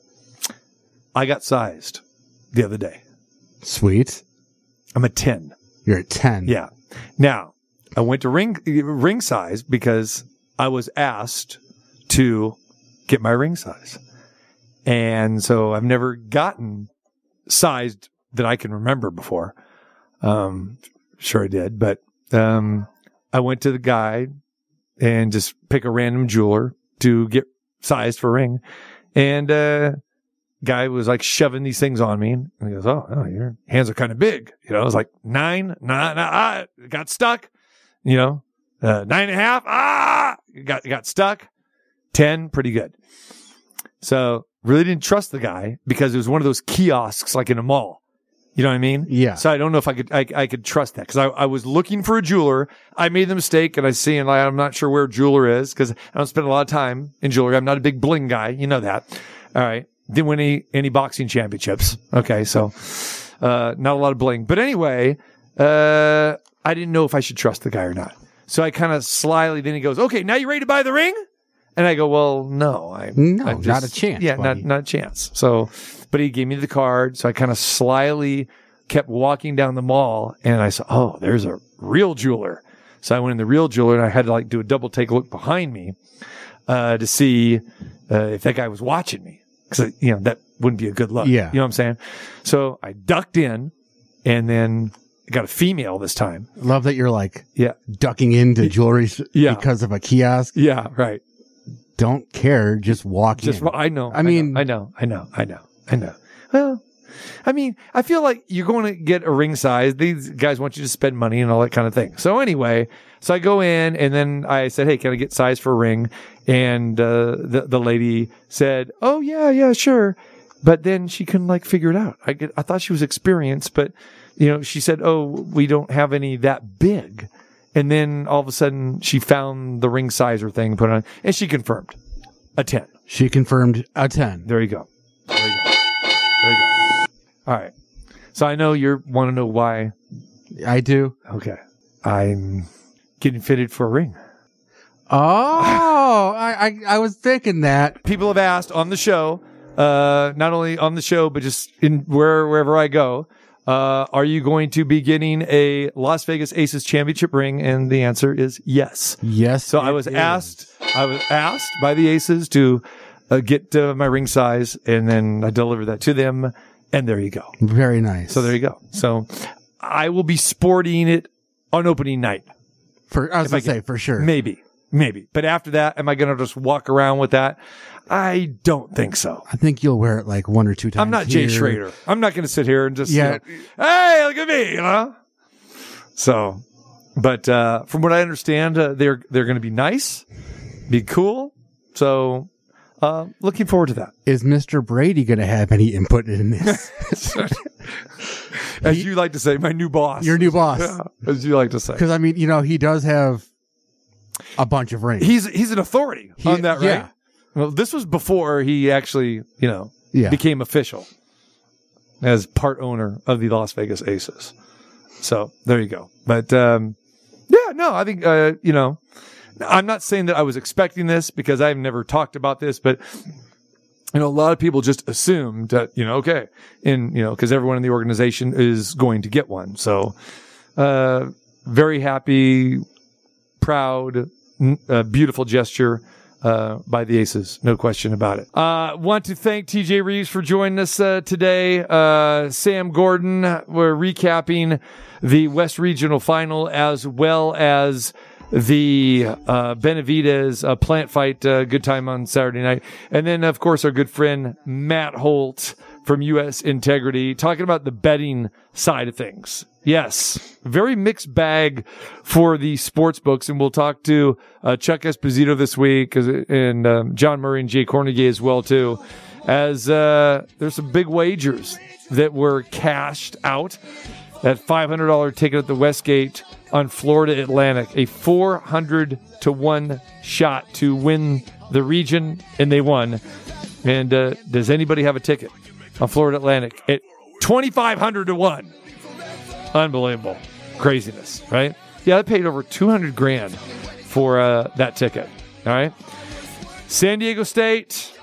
I got sized the other day. Sweet. I'm a 10. You're a 10. Yeah. Now, I went to ring ring size because I was asked to get my ring size. And so I've never gotten sized that I can remember before. Um, sure I did, but, um, I went to the guy and just pick a random jeweler to get sized for a ring. And, uh, guy was like shoving these things on me and he goes, Oh, oh your hands are kind of big. You know, I was like nine, nine, ah, got stuck, you know, uh, nine and a half. Ah, got, got stuck. 10, pretty good. So really didn't trust the guy because it was one of those kiosks like in a mall. You know what I mean? Yeah. So I don't know if I could I, I could trust that because I, I was looking for a jeweler. I made the mistake and I see and like, I'm not sure where a jeweler is because I don't spend a lot of time in jewelry. I'm not a big bling guy. You know that. All right. Didn't win any any boxing championships. Okay, so uh, not a lot of bling. But anyway, uh, I didn't know if I should trust the guy or not. So I kind of slyly, then he goes, okay, now you ready to buy the ring? And I go, well, no, I, No, I'm not a chance, Yeah, buddy. not, not a chance. So, but he gave me the card. So I kind of slyly kept walking down the mall and I saw, oh, there's a real jeweler. So I went in the real jeweler and I had to like do a double take look behind me, uh, to see, uh, if that guy was watching me. Cause, you know, that wouldn't be a good look. Yeah. You know what I'm saying? So I ducked in and then got a female this time. Love that you're like Yeah. ducking into jewelry Yeah. because of a kiosk. Yeah. Right. Don't care. Just walk Just, in. I know. I mean- I know, I know, I know, I know. Well, I mean, I feel like you're going to get a ring size. These guys want you to spend money and all that kind of thing. So anyway, so I go in and then I said, Hey, can I get size for a ring? And, uh, the, the lady said, Oh yeah, yeah, sure. But then she couldn't like figure it out. I get, I thought she was experienced, but you know, she said, Oh, we don't have any that big. And then all of a sudden she found the ring sizer thing, put it on, and she confirmed a 10. she confirmed a 10. There you go. There you go. There you go. All right. So I know you want to know why. I do. Okay. I'm getting fitted for a ring. Oh, I, I, I was thinking that. People have asked on the show, uh, not only on the show, but just in where, wherever I go, uh, are you going to be getting a Las Vegas Aces championship ring? And the answer is yes. Yes. So I was is. asked, I was asked by the Aces to uh, get uh, my ring size, and then I delivered that to them, and there you go. Very nice. So there you go. So I will be sporting it on opening night. For, I was going to say, for sure. Maybe, maybe. But after that, am I going to just walk around with that? I don't think so. I think you'll wear it like one or two times. I'm not Jay. Schrader. I'm not going to sit here and just, Yeah. you know, hey, look at me, you know? So, but, uh, from what I understand, uh, they're, they're going to be nice, be cool. So, uh, looking forward to that. Is Mr. Brady going to have any input in this? (laughs) (laughs) As you like to say, my new boss. Your new boss. Yeah, as you like to say. Because I mean, you know, he does have a bunch of rings. He's he's an authority He- on that, right? yeah. Well, this was before he actually, you know, Yeah. became official as part owner of the Las Vegas Aces. So there you go. But um, yeah, no, I think uh, you know, I'm not saying that I was expecting this because I've never talked about this, but you know, a lot of people just assumed that you know, okay, and you know, because everyone in the organization is going to get one. So uh, very happy, proud, uh, beautiful gesture uh, by the Aces, no question about it. Uh, want to thank TJ Reeves for joining us uh, today. Uh, Sam Gordon, we're recapping the West Regional Final as well as the uh, Benavidez uh, Plant fight. Good time on Saturday night, and then of course our good friend Matt Holt from U.S. Integrity talking about the betting side of things. Yes, very mixed bag for the sports books, and we'll talk to uh, Chuck Esposito this week, and um, John Murray and Jay Kornegay as well too, as uh, there's some big wagers that were cashed out. That $500 ticket at the Westgate on Florida Atlantic, a 400 to one shot to win the region, and they won. And uh, does anybody have a ticket on Florida Atlantic at 2,500 to one? Unbelievable. Craziness, right? Yeah, I paid over 200 grand for uh, that ticket. All right. San Diego State,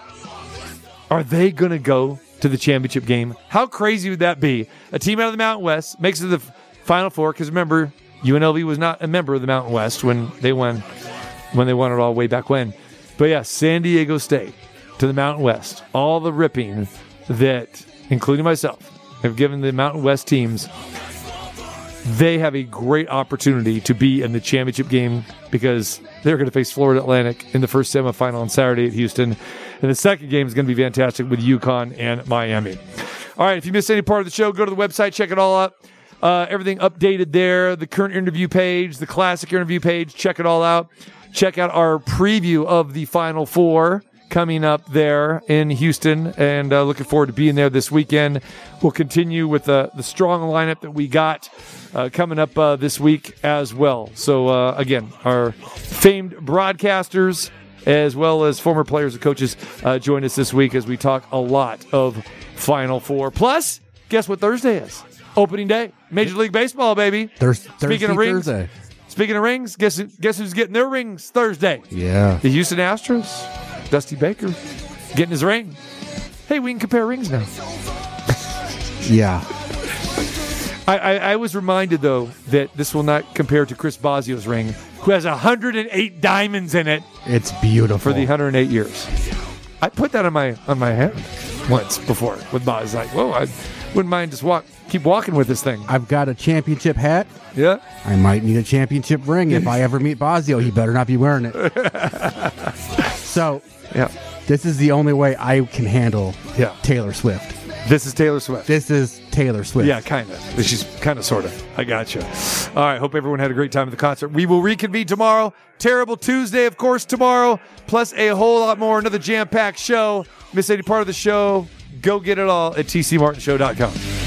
are they going to go to the championship game? How crazy would that be? A team out of the Mountain West makes it to the Final Four because remember, UNLV was not a member of the Mountain West when they won when they won it all way back when. But yeah, San Diego State to the Mountain West. All the ripping that, including myself, have given the Mountain West teams they have a great opportunity to be in the championship game because they're going to face Florida Atlantic in the first semifinal on Saturday at Houston. And the second game is going to be fantastic with UConn and Miami. All right, if you missed any part of the show, go to the website, check it all out. Uh, everything updated there, the current interview page, the classic interview page, check it all out. Check out our preview of the Final Four coming up there in Houston, and uh, looking forward to being there this weekend. We'll continue with uh, the strong lineup that we got uh, coming up uh, this week as well. So, uh, again, our famed broadcasters as well as former players and coaches uh, join us this week as we talk a lot of Final Four. Plus, guess what Thursday is? Opening day, Major League Baseball, baby. Thurs- Speaking of rings, Thursday. Speaking of rings, guess guess who's getting their rings Thursday? Yeah. The Houston Astros. Dusty Baker getting his ring. Hey, we can compare rings now. Yeah. I, I, I was reminded though that this will not compare to Chris Bosio's ring, who has 108 diamonds in it It's beautiful. for the 108 years. I put that on my on my hand once before with Boz. Like, whoa, I wouldn't mind just walk, keep walking with this thing. I've got a championship hat. Yeah. I might need a championship ring if (laughs) I ever meet Bosio. He better not be wearing it. (laughs) so, Yeah. this is the only way I can handle Yeah. Taylor Swift. This is Taylor Swift. This is Taylor Swift. Yeah, kind of. She's kind of, sort of. I got you. All right. Hope everyone had a great time at the concert. We will reconvene tomorrow. Terrible Tuesday, of course, tomorrow, plus a whole lot more. Another jam packed show. Miss any part of the show? Go get it all at tcmartinshow.com.